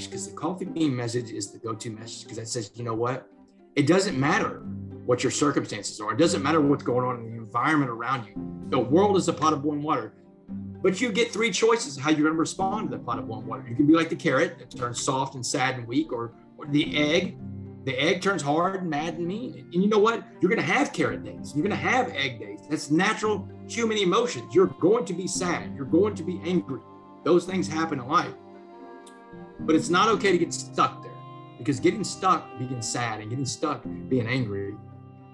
message because the coffee bean message is the go-to message because that says, you know what? It doesn't matter what your circumstances are. It doesn't matter what's going on in the environment around you. The world is a pot of boiling water. But you get three choices how you're going to respond to the pot of boiling water. You can be like the carrot that turns soft and sad and weak, or, or the egg. The egg turns hard and mad and mean. And you know what? You're going to have carrot days. You're going to have egg days. That's natural human emotions. You're going to be sad. You're going to be angry. Those things happen in life. But it's not okay to get stuck there because getting stuck being sad and getting stuck being angry,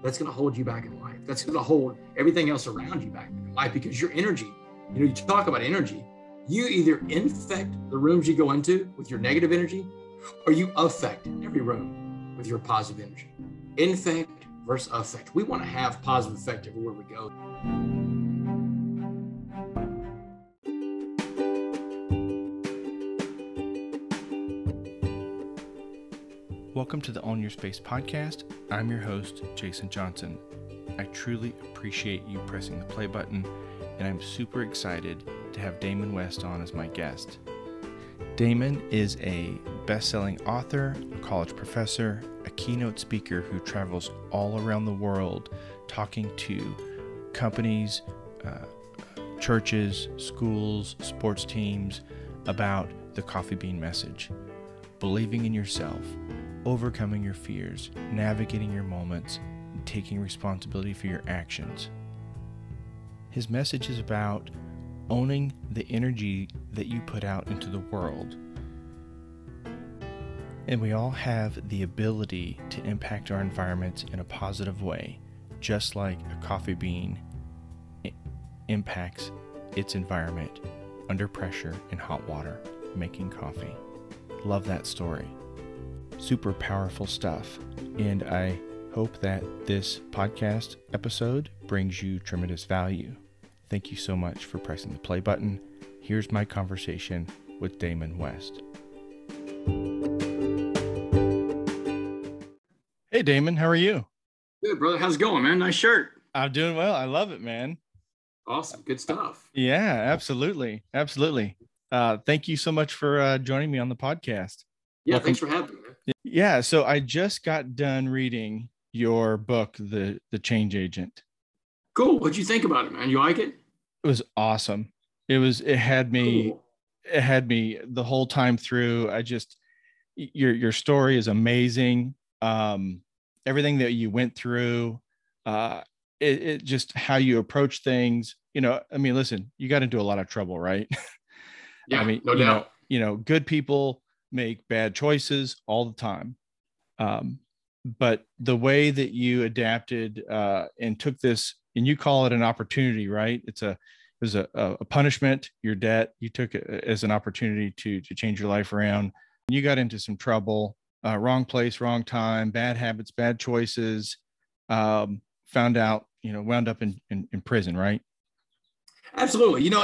that's going to hold you back in life. That's going to hold everything else around you back in life because your energy you know, you talk about energy. You either infect the rooms you go into with your negative energy, or you affect every room with your positive energy. Infect versus affect. We want to have positive effect everywhere we go. Welcome to the Own Your Space podcast. I'm your host, Jason Johnson. I truly appreciate you pressing the play button and I'm super excited to have Damon West on as my guest. Damon is a best selling author, a college professor, a keynote speaker who travels all around the world talking to companies, uh, churches, schools, sports teams about the coffee bean message. Believing in yourself, overcoming your fears, navigating your moments, and taking responsibility for your actions. His message is about owning the energy that you put out into the world. And we all have the ability to impact our environments in a positive way, just like a coffee bean impacts its environment under pressure in hot water making coffee. Love that story. Super powerful stuff. And I hope that this podcast episode brings you tremendous value. Thank you so much for pressing the play button. Here's my conversation with Damon West. Hey, Damon, how are you? Good, brother. How's it going, man? Nice shirt. I'm doing well. I love it, man. Awesome. Good stuff. Yeah, absolutely. Absolutely. Uh, thank you so much for uh, joining me on the podcast. Yeah, Welcome. thanks for having me. Yeah, so I just got done reading your book, The The Change Agent. Cool. What'd you think about it, man? You like it? It was awesome. It was. It had me. Cool. It had me the whole time through. I just your your story is amazing. Um, everything that you went through, uh, it, it just how you approach things. You know, I mean, listen, you got into a lot of trouble, right? Yeah, I mean, no you doubt. Know, you know, good people make bad choices all the time. Um, but the way that you adapted uh, and took this and you call it an opportunity, right? It's a it was a, a punishment, your debt. You took it as an opportunity to to change your life around. You got into some trouble, uh, wrong place, wrong time, bad habits, bad choices. Um, found out, you know, wound up in, in, in prison, right? Absolutely. You know,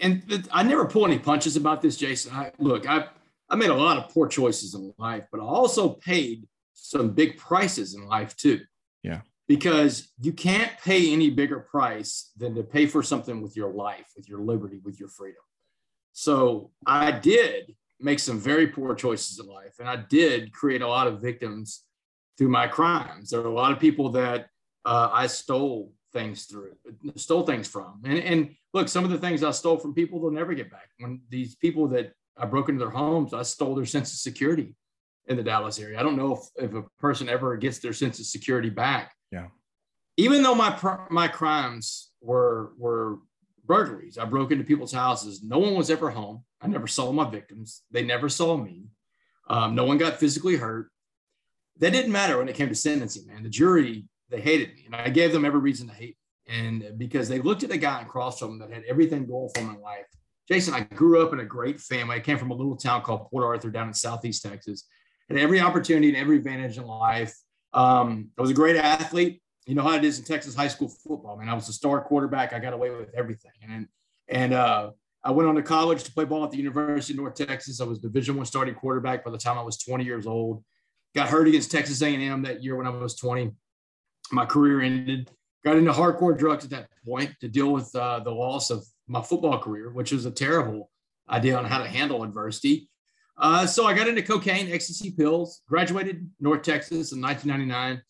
and, and, I never pull any punches about this, Jason. I, look, I I made a lot of poor choices in life, but I also paid some big prices in life too. Yeah because you can't pay any bigger price than to pay for something with your life, with your liberty, with your freedom. So I did make some very poor choices in life, and I did create a lot of victims through my crimes. There are a lot of people that uh, I stole things through, stole things from, and and look, some of the things I stole from people they'll never get back. When these people that I broke into their homes, I stole their sense of security in the Dallas area. I don't know if, if a person ever gets their sense of security back yeah. Even though my my crimes were were burglaries, I broke into people's houses. No one was ever home. I never saw my victims. They never saw me. Um, no one got physically hurt. That didn't matter when it came to sentencing, man. The jury they hated me, and I gave them every reason to hate me. And because they looked at a guy across from them that had everything going for my life. Jason, I grew up in a great family. I came from a little town called Port Arthur down in Southeast Texas. Had every opportunity and every advantage in life. Um, I was a great athlete. You know how it is in Texas high school football. I mean, I was a star quarterback. I got away with everything. And and uh, I went on to college to play ball at the University of North Texas. I was Division One starting quarterback by the time I was 20 years old. Got hurt against Texas A&M that year when I was 20. My career ended. Got into hardcore drugs at that point to deal with uh, the loss of my football career, which was a terrible idea on how to handle adversity. Uh, so I got into cocaine, ecstasy pills, graduated North Texas in 1999.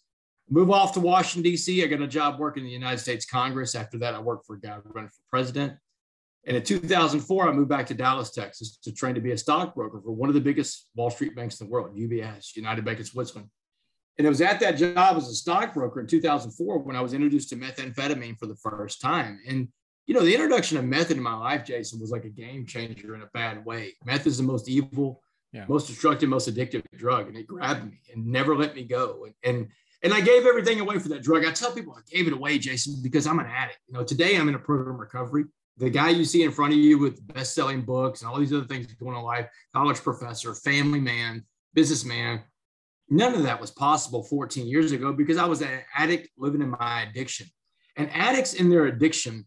Move off to Washington, D.C. I got a job working in the United States Congress. After that, I worked for a guy running for president. And in 2004, I moved back to Dallas, Texas to train to be a stockbroker for one of the biggest Wall Street banks in the world, UBS, United Bank of Switzerland. And it was at that job as a stockbroker in 2004 when I was introduced to methamphetamine for the first time. And, you know, the introduction of meth in my life, Jason, was like a game changer in a bad way. Meth is the most evil, yeah. most destructive, most addictive drug. And it grabbed me and never let me go. And, and, and I gave everything away for that drug. I tell people I gave it away, Jason, because I'm an addict. You know, today I'm in a program recovery. The guy you see in front of you with best-selling books and all these other things going on life, college professor, family man, businessman, None of that was possible 14 years ago because I was an addict living in my addiction. And addicts in their addiction,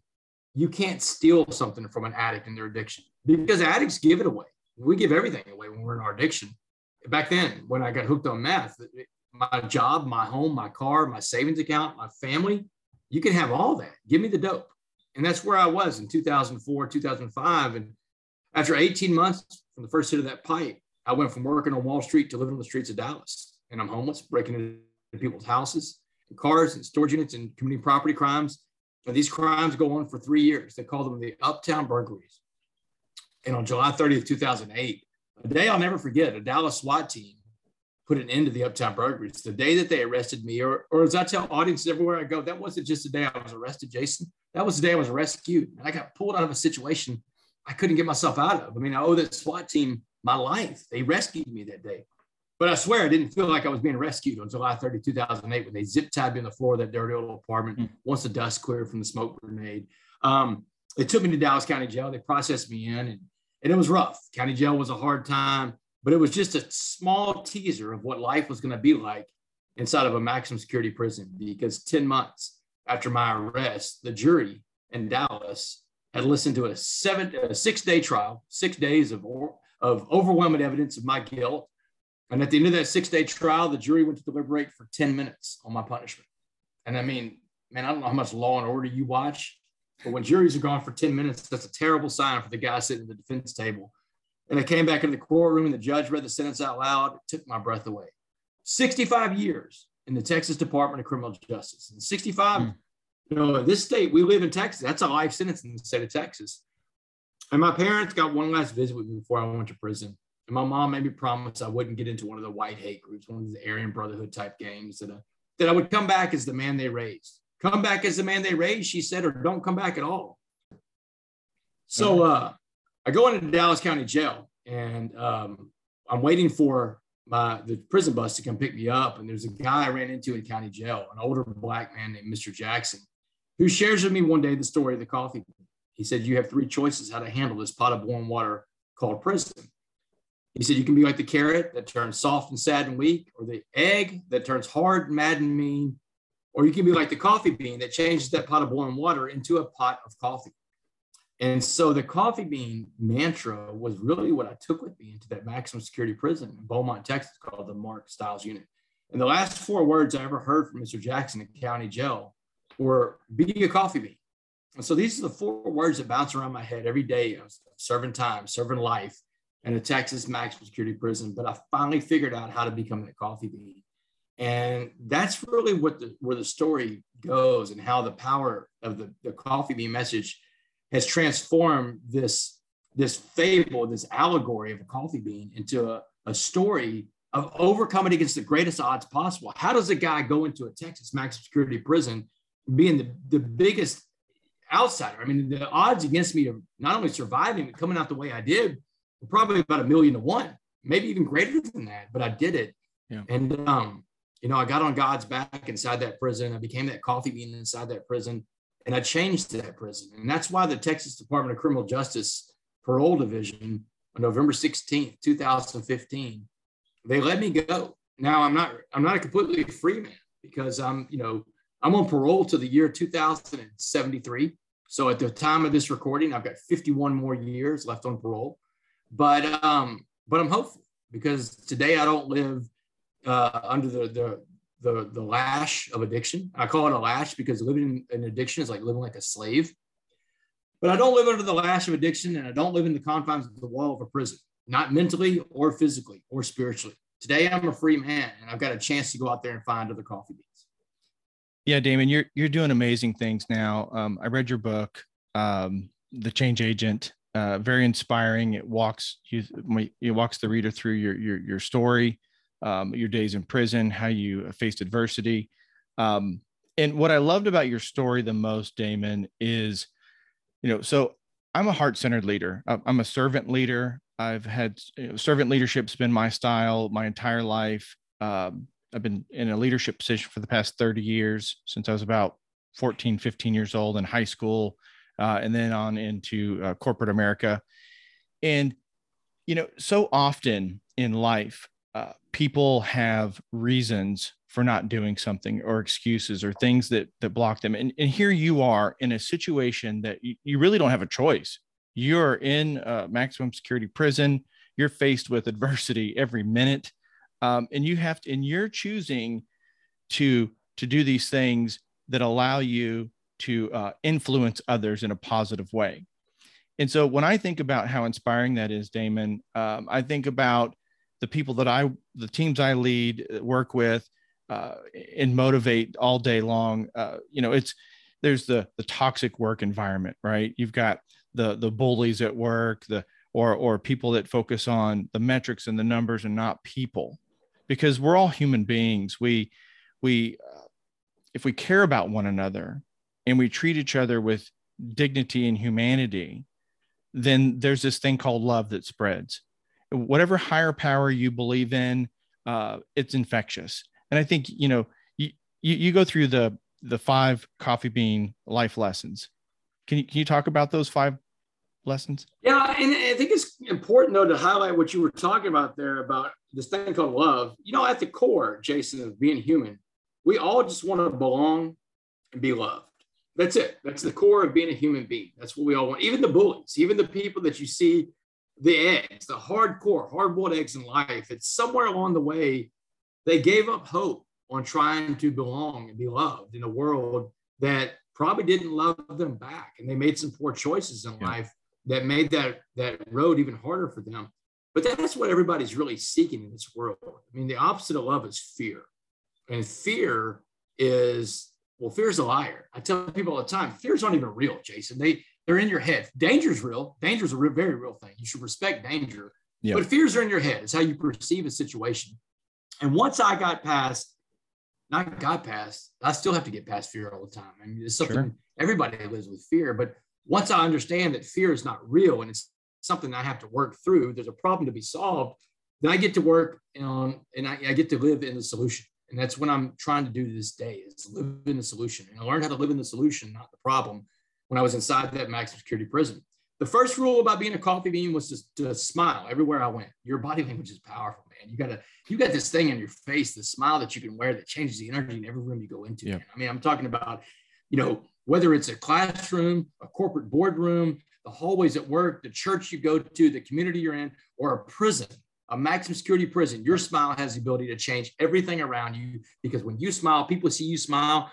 you can't steal something from an addict in their addiction because addicts give it away. We give everything away when we're in our addiction. Back then, when I got hooked on meth, my job, my home, my car, my savings account, my family, you can have all that. Give me the dope. And that's where I was in 2004, 2005. And after 18 months from the first hit of that pipe, I went from working on Wall Street to living on the streets of Dallas, and I'm homeless, breaking into people's houses, and cars, and storage units, and committing property crimes. And these crimes go on for three years. They call them the Uptown burglaries. And on July 30th, 2008, a day I'll never forget, a Dallas SWAT team put an end to the Uptown burglaries. The day that they arrested me, or, or as I tell audiences everywhere I go, that wasn't just the day I was arrested, Jason. That was the day I was rescued. And I got pulled out of a situation I couldn't get myself out of. I mean, I owe that SWAT team my life. They rescued me that day. But I swear I didn't feel like I was being rescued on July 30, 2008, when they zip tied me on the floor of that dirty old apartment mm. once the dust cleared from the smoke grenade. Um, they took me to Dallas County Jail. They processed me in, and, and it was rough. County Jail was a hard time, but it was just a small teaser of what life was going to be like inside of a maximum security prison because 10 months after my arrest, the jury in Dallas had listened to a seven, a six day trial, six days of of overwhelming evidence of my guilt. And at the end of that six day trial, the jury went to deliberate for 10 minutes on my punishment. And I mean, man, I don't know how much law and order you watch, but when juries are gone for 10 minutes, that's a terrible sign for the guy sitting at the defense table. And I came back into the courtroom and the judge read the sentence out loud. It took my breath away. 65 years in the Texas Department of Criminal Justice. And 65, mm. you know, this state, we live in Texas. That's a life sentence in the state of Texas. And my parents got one last visit with me before I went to prison. And my mom made me promise I wouldn't get into one of the white hate groups, one of the Aryan Brotherhood type gangs, that, uh, that I would come back as the man they raised. Come back as the man they raised, she said, or don't come back at all. So uh, I go into Dallas County Jail and um, I'm waiting for my the prison bus to come pick me up. And there's a guy I ran into in county jail, an older black man named Mr. Jackson, who shares with me one day the story of the coffee he said, You have three choices how to handle this pot of boiling water called prison. He said, You can be like the carrot that turns soft and sad and weak, or the egg that turns hard, mad, and mean, or you can be like the coffee bean that changes that pot of boiling water into a pot of coffee. And so the coffee bean mantra was really what I took with me into that maximum security prison in Beaumont, Texas, called the Mark Stiles Unit. And the last four words I ever heard from Mr. Jackson in county jail were be a coffee bean. And so these are the four words that bounce around my head every day. Was serving time, serving life in a Texas maximum security prison. But I finally figured out how to become that coffee bean. And that's really what the where the story goes and how the power of the, the coffee bean message has transformed this, this fable, this allegory of a coffee bean into a, a story of overcoming against the greatest odds possible. How does a guy go into a Texas maximum security prison being the, the biggest outsider. I mean, the odds against me of not only surviving, but coming out the way I did probably about a million to one, maybe even greater than that, but I did it. Yeah. And, um, you know, I got on God's back inside that prison. I became that coffee bean inside that prison and I changed that prison. And that's why the Texas Department of Criminal Justice Parole Division on November 16th, 2015, they let me go. Now I'm not, I'm not a completely free man because I'm, you know, I'm on parole to the year 2073. So at the time of this recording, I've got 51 more years left on parole. But um, but I'm hopeful because today I don't live uh, under the, the the the lash of addiction. I call it a lash because living in an addiction is like living like a slave. But I don't live under the lash of addiction, and I don't live in the confines of the wall of a prison. not mentally or physically or spiritually. Today I'm a free man and I've got a chance to go out there and find other coffee beans. Yeah, Damon, you're you're doing amazing things now. Um, I read your book, um, The Change Agent. Uh, very inspiring. It walks you it walks the reader through your your your story, um, your days in prison, how you faced adversity. Um, and what I loved about your story the most, Damon, is, you know, so I'm a heart centered leader. I'm a servant leader. I've had you know, servant leadership's been my style my entire life. Um, I've been in a leadership position for the past 30 years since I was about 14, 15 years old in high school, uh, and then on into uh, corporate America. And, you know, so often in life, uh, people have reasons for not doing something or excuses or things that that block them. And, and here you are in a situation that you, you really don't have a choice. You're in maximum security prison. You're faced with adversity every minute. Um, and you have to and you're choosing to to do these things that allow you to uh, influence others in a positive way and so when i think about how inspiring that is damon um, i think about the people that i the teams i lead uh, work with uh, and motivate all day long. Uh, you know, it's there's the the toxic work environment, right? You've got the the bullies at work, the or or people that focus on the metrics and the numbers and not people, because we're all human beings. We we uh, if we care about one another and we treat each other with dignity and humanity, then there's this thing called love that spreads. Whatever higher power you believe in, uh, it's infectious and I think you know you you, you go through the the five coffee bean life lessons. Can you can you talk about those five lessons? Yeah, and I think it's important though to highlight what you were talking about there about this thing called love. You know, at the core, Jason, of being human, we all just want to belong and be loved. That's it. That's the core of being a human being. That's what we all want. Even the bullies, even the people that you see, the eggs, the hardcore, hard-boiled eggs in life. It's somewhere along the way they gave up hope on trying to belong and be loved in a world that probably didn't love them back. And they made some poor choices in yeah. life that made that, that road even harder for them. But that's what everybody's really seeking in this world. I mean, the opposite of love is fear. And fear is, well, fear is a liar. I tell people all the time, fears aren't even real, Jason. They, they're in your head. Danger is real. Danger is a real, very real thing. You should respect danger. Yeah. But fears are in your head. It's how you perceive a situation. And once I got past, not got past, I still have to get past fear all the time. I mean, it's something sure. everybody lives with fear. But once I understand that fear is not real and it's something I have to work through, there's a problem to be solved, then I get to work on and I, I get to live in the solution. And that's what I'm trying to do this day is live in the solution. And I learned how to live in the solution, not the problem, when I was inside that maximum security prison. The first rule about being a coffee bean was just to smile everywhere I went. Your body language is powerful, man. You gotta, you got this thing in your face, the smile that you can wear that changes the energy in every room you go into. Yeah. I mean, I'm talking about, you know, whether it's a classroom, a corporate boardroom, the hallways at work, the church you go to, the community you're in, or a prison, a maximum security prison, your smile has the ability to change everything around you because when you smile, people see you smile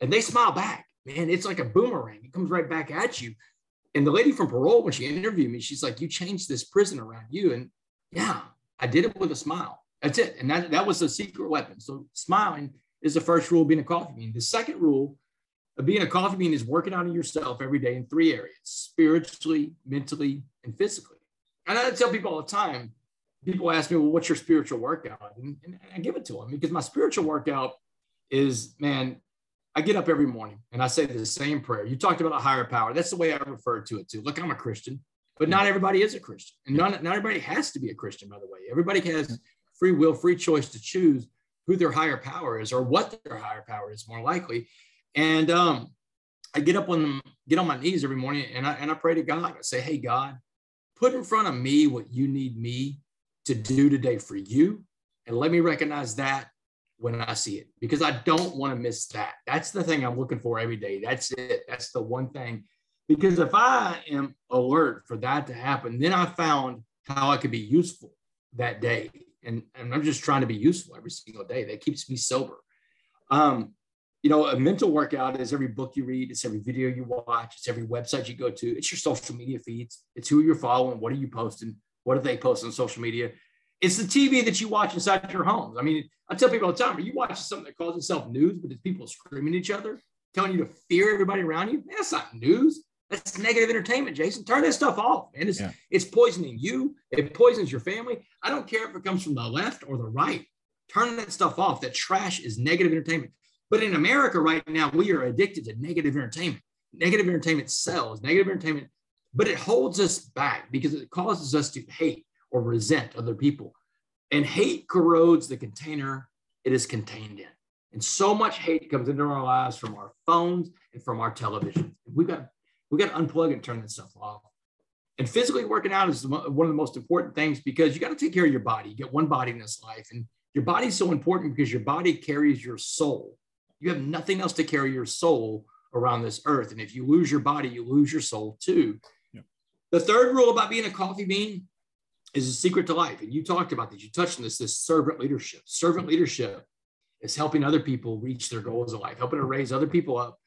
and they smile back. Man, it's like a boomerang. It comes right back at you. And the lady from parole, when she interviewed me, she's like, You changed this prison around you. And yeah, I did it with a smile. That's it. And that, that was the secret weapon. So smiling is the first rule of being a coffee bean. The second rule of being a coffee bean is working of yourself every day in three areas spiritually, mentally, and physically. And I tell people all the time, people ask me, well, what's your spiritual workout? And, and I give it to them because my spiritual workout is, man, I get up every morning and I say the same prayer. You talked about a higher power. That's the way I refer to it too. Look, I'm a Christian, but not everybody is a Christian. And not, not everybody has to be a Christian, by the way. Everybody has free will, free choice to choose who their higher power is or what their higher power is more likely. And um, I get up on get on my knees every morning and I and I pray to God. I say, Hey God, put in front of me what you need me to do today for you. And let me recognize that when I see it because I don't want to miss that. That's the thing I'm looking for every day. That's it. That's the one thing. Because if I am alert for that to happen, then I found how I could be useful that day. And, and I'm just trying to be useful every single day. That keeps me sober. Um, you know, a mental workout is every book you read, it's every video you watch, it's every website you go to, it's your social media feeds, it's who you're following, what are you posting, What do they post on social media? It's the TV that you watch inside your homes. I mean, I tell people all the time, are you watching something that calls itself news, but it's people screaming at each other, telling you to fear everybody around you? Man, that's not news. That's negative entertainment, Jason. Turn that stuff off, man. It's, yeah. it's poisoning you. It poisons your family. I don't care if it comes from the left or the right. Turn that stuff off. That trash is negative entertainment. But in America right now, we are addicted to negative entertainment. Negative entertainment sells, negative entertainment, but it holds us back because it causes us to hate or resent other people. And hate corrodes the container it is contained in. And so much hate comes into our lives from our phones and from our televisions. We've got we've got to unplug and turn that stuff off. And physically working out is one of the most important things because you got to take care of your body. You get one body in this life, and your body is so important because your body carries your soul. You have nothing else to carry your soul around this earth. And if you lose your body, you lose your soul too. The third rule about being a coffee bean is a secret to life. And you talked about this, you touched on this, this servant leadership. Servant leadership is helping other people reach their goals in life, helping to raise other people up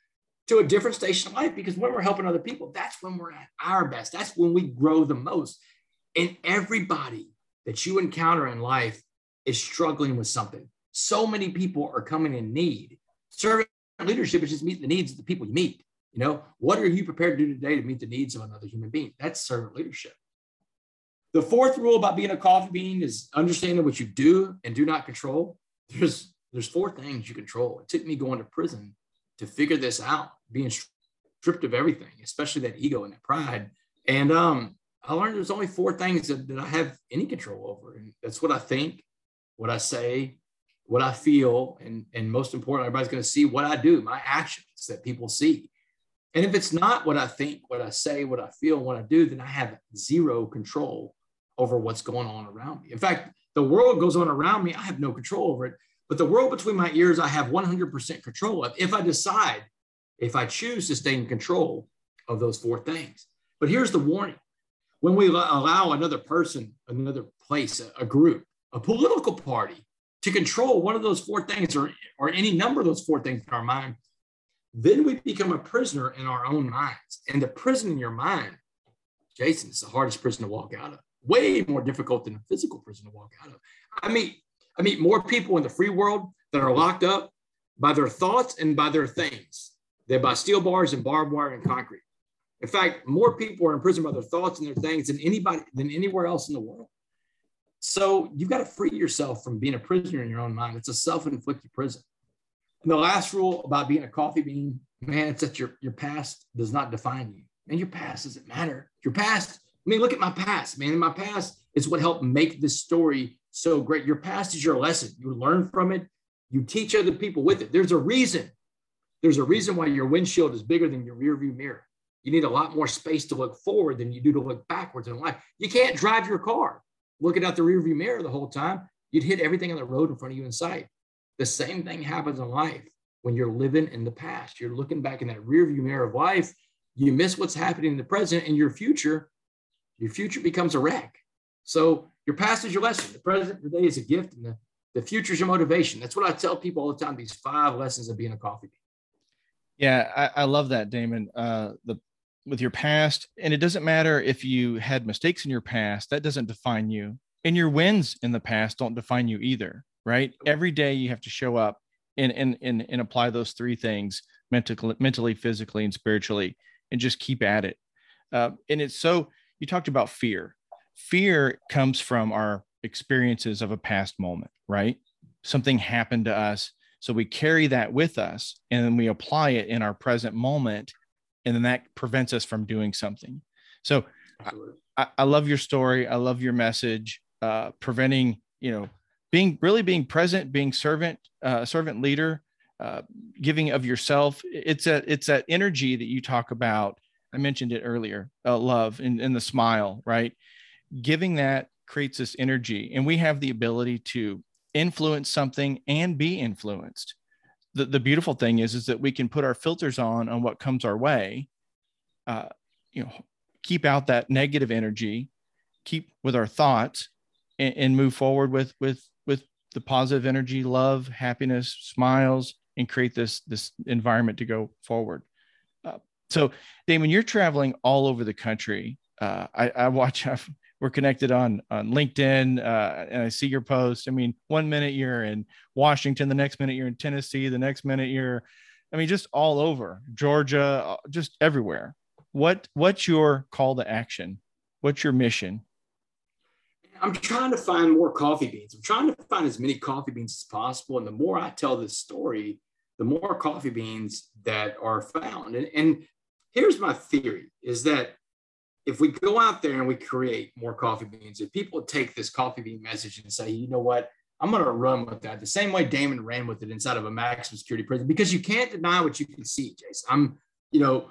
to a different station of life. Because when we're helping other people, that's when we're at our best. That's when we grow the most. And everybody that you encounter in life is struggling with something. So many people are coming in need. Servant leadership is just meet the needs of the people you meet. You know, what are you prepared to do today to meet the needs of another human being? That's servant leadership. The fourth rule about being a coffee bean is understanding what you do and do not control. There's there's four things you control. It took me going to prison to figure this out, being stripped of everything, especially that ego and that pride. And um, I learned there's only four things that, that I have any control over. And that's what I think, what I say, what I feel, and, and most important, everybody's going to see what I do, my actions that people see. And if it's not what I think, what I say, what I feel, what I do, then I have zero control over what's going on around me. In fact, the world goes on around me. I have no control over it. But the world between my ears, I have 100% control of if I decide, if I choose to stay in control of those four things. But here's the warning when we allow another person, another place, a, group, a political party to control one of those four things or, or any number of those four things in our mind, then we become a prisoner in our own minds. And the prison in your mind, Jason, is the hardest prison to walk out of way more difficult than a physical prison to walk out of. I meet I meet more people in the free world that are locked up by their thoughts and by their things than by steel bars and barbed wire and concrete. In fact, more people are in prison by their thoughts and their things than anybody than anywhere else in the world. So you've got to free yourself from being a prisoner in your own mind. It's a self-inflicted prison. And the last rule about being a coffee bean, man, it's that your, your past does not define you. And your past doesn't matter. Your past I mean, look at my past, man. In My past is what helped make this story so great. Your past is your lesson. You learn from it. You teach other people with it. There's a reason. There's a reason why your windshield is bigger than your rearview mirror. You need a lot more space to look forward than you do to look backwards in life. You can't drive your car looking out the rearview mirror the whole time. You'd hit everything on the road in front of you in sight. The same thing happens in life when you're living in the past. You're looking back in that rearview mirror of life. You miss what's happening in the present, and your future your future becomes a wreck. So your past is your lesson. The present today is a gift, and the, the future is your motivation. That's what I tell people all the time. These five lessons of being a coffee bean. Yeah, I, I love that, Damon. Uh, the with your past, and it doesn't matter if you had mistakes in your past. That doesn't define you, and your wins in the past don't define you either. Right? Every day you have to show up and and and, and apply those three things mentally, mentally, physically, and spiritually, and just keep at it. Uh, and it's so you talked about fear. Fear comes from our experiences of a past moment, right? Something happened to us. So we carry that with us and then we apply it in our present moment. And then that prevents us from doing something. So I, I, love your story. I love your message, uh, preventing, you know, being really being present, being servant, uh, servant leader, uh, giving of yourself. It's a, it's that energy that you talk about I mentioned it earlier, uh, love and, and the smile, right? Giving that creates this energy, and we have the ability to influence something and be influenced. The, the beautiful thing is, is that we can put our filters on on what comes our way, uh, you know, keep out that negative energy, keep with our thoughts, and, and move forward with with with the positive energy, love, happiness, smiles, and create this this environment to go forward. So, Damon, you're traveling all over the country. Uh, I, I, watch. I've, we're connected on on LinkedIn, uh, and I see your post. I mean, one minute you're in Washington, the next minute you're in Tennessee, the next minute you're, I mean, just all over Georgia, uh, just everywhere. What what's your call to action? What's your mission? I'm trying to find more coffee beans. I'm trying to find as many coffee beans as possible. And the more I tell this story, the more coffee beans that are found. And, and here's my theory is that if we go out there and we create more coffee beans, if people take this coffee bean message and say, you know what, I'm going to run with that the same way Damon ran with it inside of a maximum security prison, because you can't deny what you can see, Jason. I'm, you know,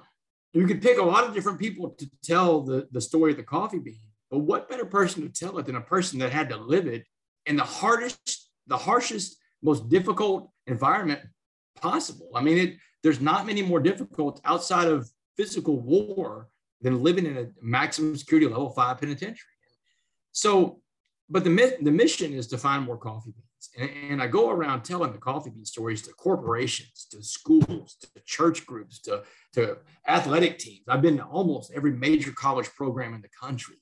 you could pick a lot of different people to tell the, the story of the coffee bean, but what better person to tell it than a person that had to live it in the hardest, the harshest, most difficult environment possible? I mean, it, there's not many more difficult outside of physical war than living in a maximum security level five penitentiary. So, but the, the mission is to find more coffee beans. And, and I go around telling the coffee bean stories to corporations, to schools, to church groups, to, to athletic teams. I've been to almost every major college program in the country.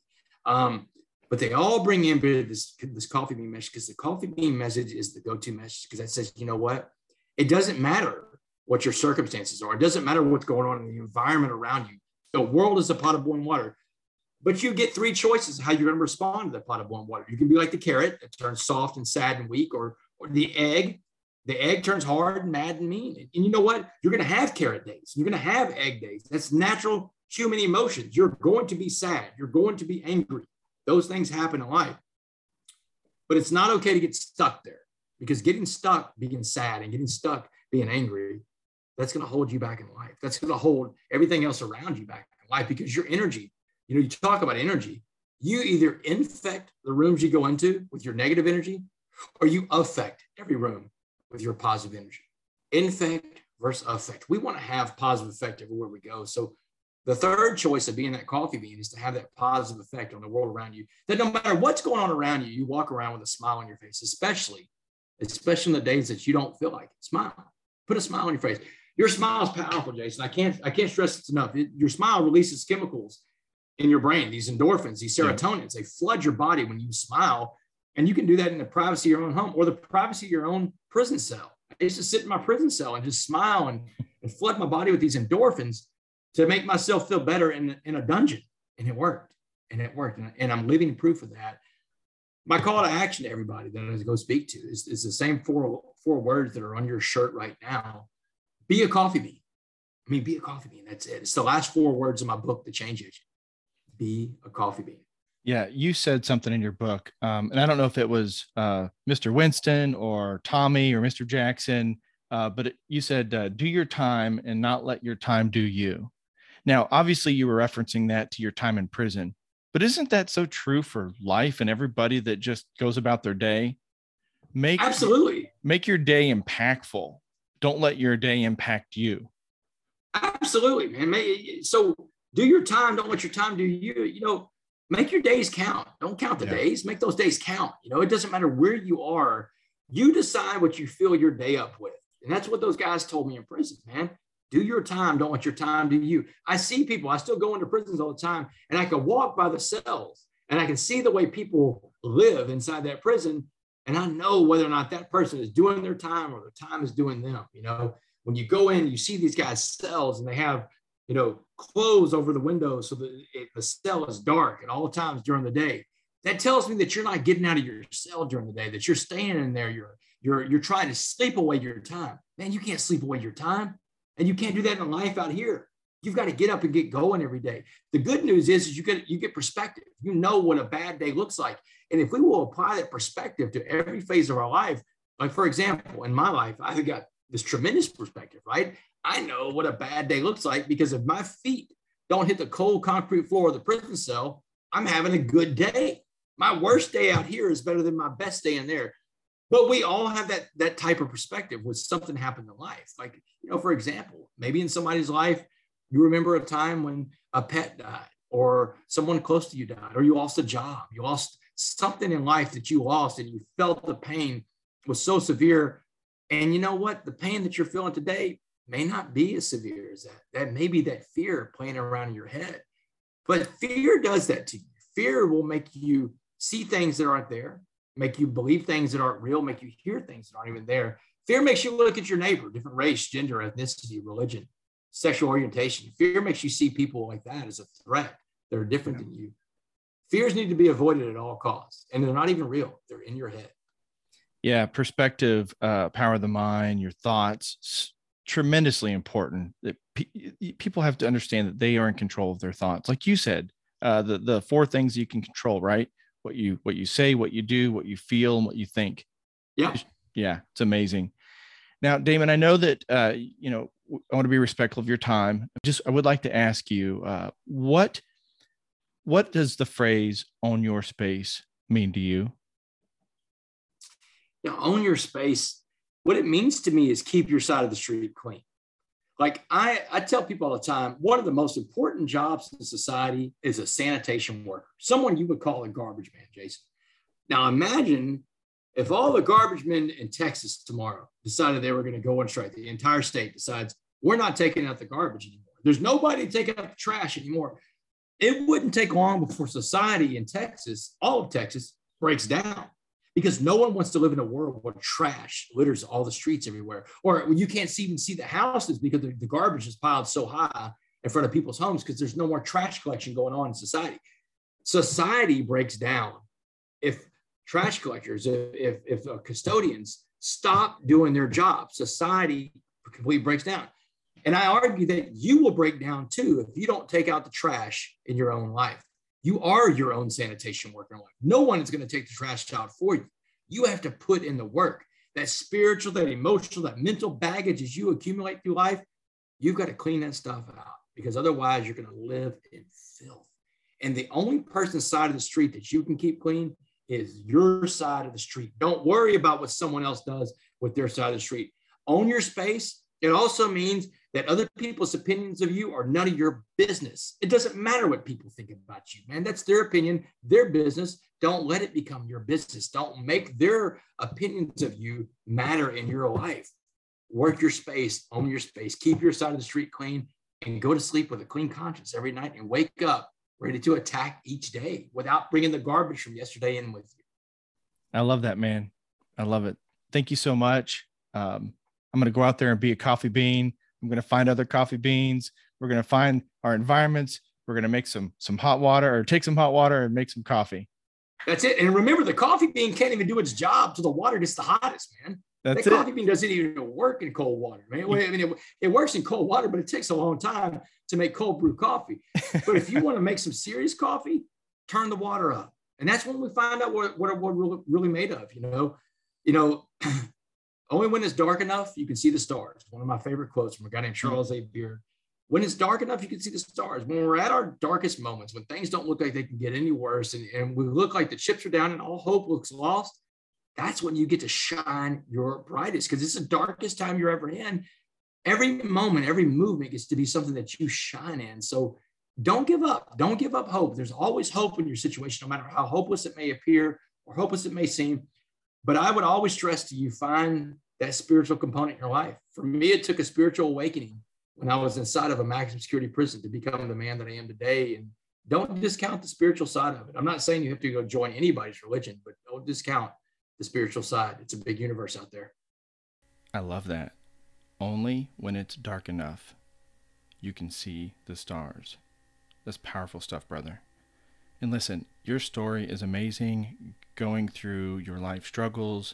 Um, but they all bring in this, this coffee bean message because the coffee bean message is the go-to message because that says, you know what? It doesn't matter what your circumstances are. It doesn't matter what's going on in the environment around you. The world is a pot of boiling water. But you get three choices how you're going to respond to the pot of boiling water. You can be like the carrot that turns soft and sad and weak, or, or the egg. The egg turns hard and mad and mean. And, and you know what? You're going to have carrot days. You're going to have egg days. That's natural human emotions. You're going to be sad. You're going to be angry. Those things happen in life. But it's not okay to get stuck there because getting stuck being sad and getting stuck being angry that's going to hold you back in life. That's going to hold everything else around you back in life because your energy, you know, you talk about energy, you either infect the rooms you go into with your negative energy or you affect every room with your positive energy. Infect versus affect. We want to have positive effect everywhere we go. So the third choice of being that coffee bean is to have that positive effect on the world around you. That no matter what's going on around you, you walk around with a smile on your face, especially, especially in the days that you don't feel like it. Smile. Put a smile on your face your smile is powerful, Jason. I can't I can't stress it enough. It, your smile releases chemicals in your brain, these endorphins, these serotonins. Yeah. They flood your body when you smile, and you can do that in the privacy of your own home or the privacy of your own prison cell. I used to sit in my prison cell and just smile and, and flood my body with these endorphins to make myself feel better in, in a dungeon. And it worked. And it worked. And, and I'm living proof of that. My call to action to everybody that I go speak to is, is the same four, four words that are on your shirt right now be a coffee bean. I mean, be a coffee bean. That's it. It's the last four words of my book, The Change Agent. Be a coffee bean. Yeah, you said something in your book, um, and I don't know if it was uh, Mr. Winston or Tommy or Mr. Jackson, uh, but it, you said, uh, "Do your time and not let your time do you." Now, obviously, you were referencing that to your time in prison, but isn't that so true for life and everybody that just goes about their day? Make absolutely make your day impactful don't let your day impact you. Absolutely, man. So do your time. Don't let your time do you. You know, make your days count. Don't count the yeah. days. Make those days count. You know, it doesn't matter where you are. You decide what you fill your day up with. And that's what those guys told me in prison, man. Do your time. Don't let your time do you. I see people, I still go into prisons all the time, and I can walk by the cells and I can see the way people live inside that prison and I know whether or not that person is doing their time or their time is doing them. You know, when you go in, you see these guys' cells and they have, you know, clothes over the windows so that it, the cell is dark at all times during the day. That tells me that you're not getting out of your cell during the day, that you're staying in there. You're you're you're trying to sleep away your time. Man, you can't sleep away your time, and you can't do that in life out here. You've got to get up and get going every day. The good news is, is you get you get perspective. You know what a bad day looks like. And if we will apply that perspective to every phase of our life, like for example, in my life, I've got this tremendous perspective, right? I know what a bad day looks like because if my feet don't hit the cold concrete floor of the prison cell, I'm having a good day. My worst day out here is better than my best day in there. But we all have that that type of perspective when something happened in life. Like, you know, for example, maybe in somebody's life, you remember a time when a pet died or someone close to you died, or you lost a job, you lost something in life that you lost and you felt the pain was so severe. And you know what? The pain that you're feeling today may not be as severe as that. That may be that fear playing around in your head. But fear does that to you. Fear will make you see things that aren't there, make you believe things that aren't real, make you hear things that aren't even there. Fear makes you look at your neighbor, different race, gender, ethnicity, religion, sexual orientation. Fear makes you see people like that as a threat. They're different yeah. than you. Fears need to be avoided at all costs, and they're not even real. They're in your head. Yeah, perspective, uh, power of the mind, your thoughts, tremendously important. That pe- people have to understand that they are in control of their thoughts. Like you said, uh, the the four things you can control, right? What you what you say, what you do, what you feel, and what you think. Yeah, yeah, it's amazing. Now, Damon, I know that uh, you know I want to be respectful of your time. Just I would like to ask you uh, what what does the phrase "own your space" mean to you? know, own your space. What it means to me is keep your side of the street clean. Like I, I tell people all the time, one of the most important jobs in society is a sanitation worker, someone you would call a garbage man, Jason. Now imagine if all the garbage men in Texas tomorrow decided they were going to go on strike, the entire state decides we're not taking out the garbage anymore. There's nobody taking out the trash anymore. It wouldn't take long before society in Texas, all of Texas, breaks down because no one wants to live in a world where trash litters all the streets everywhere, or you can't even see the houses because the, the garbage is piled so high in front of people's homes because there's no more trash collection going on in society. Society breaks down if trash collectors, if, if, if uh, custodians stop doing their job, society completely breaks down. And I argue that you will break down too if you don't take out the trash in your own life. You are your own sanitation worker in life. No one is going to take the trash out for you. You have to put in the work. That spiritual, that emotional, that mental baggage as you accumulate through life, you've got to clean that stuff out because otherwise you're going to live in filth. And the only person's side of the street that you can keep clean is your side of the street. Don't worry about what someone else does with their side of the street. Own your space. It also means that other people's opinions of you are none of your business. It doesn't matter what people think about you, man. That's their opinion, their business. Don't let it become your business. Don't make their opinions of you matter in your life. Work your space, own your space, keep your side of the street clean, and go to sleep with a clean conscience every night and wake up ready to attack each day without bringing the garbage from yesterday in with you. I love that, man. I love it. Thank you so much. Um, I'm going to go out there and be a coffee bean. I'm going to find other coffee beans. We're going to find our environments. We're going to make some some hot water or take some hot water and make some coffee. That's it. And remember, the coffee bean can't even do its job till the water gets the hottest, man. That's that coffee bean doesn't even work in cold water, man. I mean, it, it works in cold water, but it takes a long time to make cold brew coffee. But if you want to make some serious coffee, turn the water up, and that's when we find out what what we're really, really made of. You know, you know, Only when it's dark enough, you can see the stars. One of my favorite quotes from a guy named hmm. Charles A. Beard. When it's dark enough, you can see the stars. When we're at our darkest moments, when things don't look like they can get any worse and, and we look like the chips are down and all hope looks lost, that's when you get to shine your brightest because it's the darkest time you're ever in. Every moment, every movement gets to be something that you shine in. So don't give up. Don't give up hope. There's always hope in your situation, no matter how hopeless it may appear or hopeless it may seem. But I would always stress to you find that spiritual component in your life. For me, it took a spiritual awakening when I was inside of a maximum security prison to become the man that I am today. And don't discount the spiritual side of it. I'm not saying you have to go join anybody's religion, but don't discount the spiritual side. It's a big universe out there. I love that. Only when it's dark enough, you can see the stars. That's powerful stuff, brother. And listen, your story is amazing going through your life struggles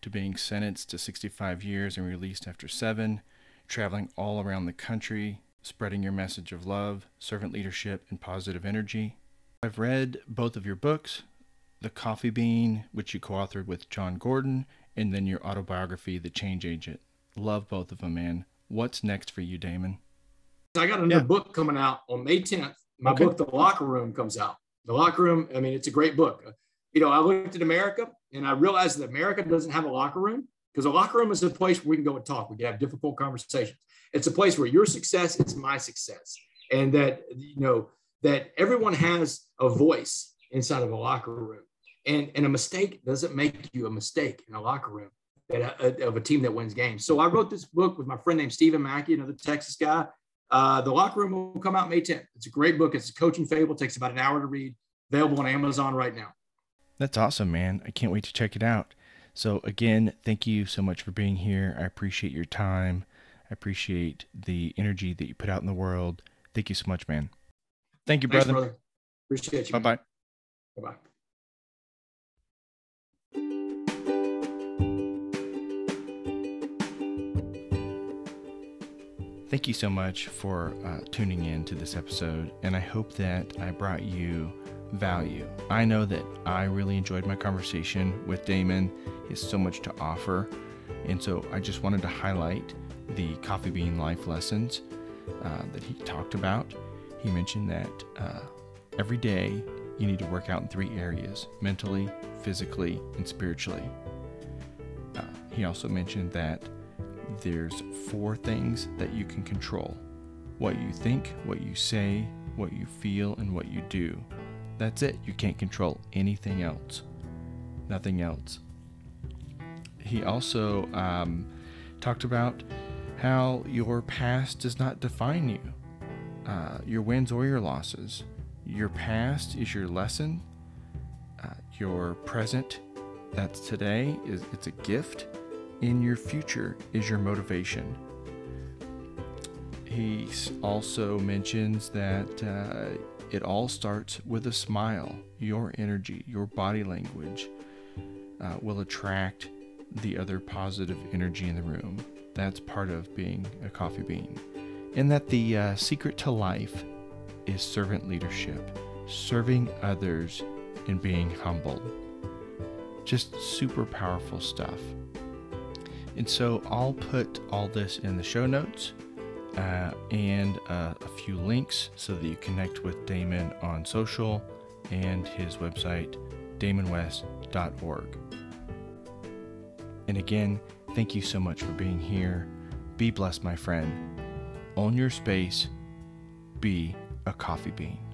to being sentenced to 65 years and released after seven, traveling all around the country, spreading your message of love, servant leadership, and positive energy. I've read both of your books, The Coffee Bean, which you co authored with Jon Gordon, and then your autobiography, The Change Agent. Love both of them, man. What's next for you, Damon? I got another yeah. book coming out on May 10th. My okay. book, The Locker Room, comes out. The Locker Room, I mean, it's a great book. You know, I looked at America and I realized that America doesn't have a locker room because a locker room is a place where we can go and talk. We can have difficult conversations. It's a place where your success is my success. And that, you know, that everyone has a voice inside of a locker room. And, and a mistake doesn't make you a mistake in a locker room that, uh, of a team that wins games. So I wrote this book with my friend named Stephen Mackey, another Texas guy. Uh, the locker room will come out May 10th. It's a great book. It's a coaching fable. It takes about an hour to read. available on Amazon right now. That's awesome, man. I can't wait to check it out. So, again, thank you so much for being here. I appreciate your time. I appreciate the energy that you put out in the world. Thank you so much, man. Thank you, Thanks, brother. brother. Appreciate you. Bye bye. Bye bye. Thank you so much for uh, tuning in to this episode, and I hope that I brought you value. I know that I really enjoyed my conversation with Damon. He has so much to offer, and so I just wanted to highlight the coffee bean life lessons uh, that he talked about. He mentioned that uh, every day you need to work out in three areas mentally, physically, and spiritually. Uh, he also mentioned that there's four things that you can control what you think, what you say, what you feel, and what you do. That's it. You can't control anything else. Nothing else. He also um, talked about how your past does not define you, uh, your wins or your losses. Your past is your lesson. Uh, your present, that's today, is it's a gift in your future is your motivation. He also mentions that uh, it all starts with a smile. Your energy, your body language uh, will attract the other positive energy in the room. That's part of being a coffee bean. And that the uh, secret to life is servant leadership, serving others and being humble. Just super powerful stuff. And so I'll put all this in the show notes uh, and uh, a few links so that you connect with Damon on social and his website, damonwest.org. And again, thank you so much for being here. Be blessed, my friend. Own your space. Be a coffee bean.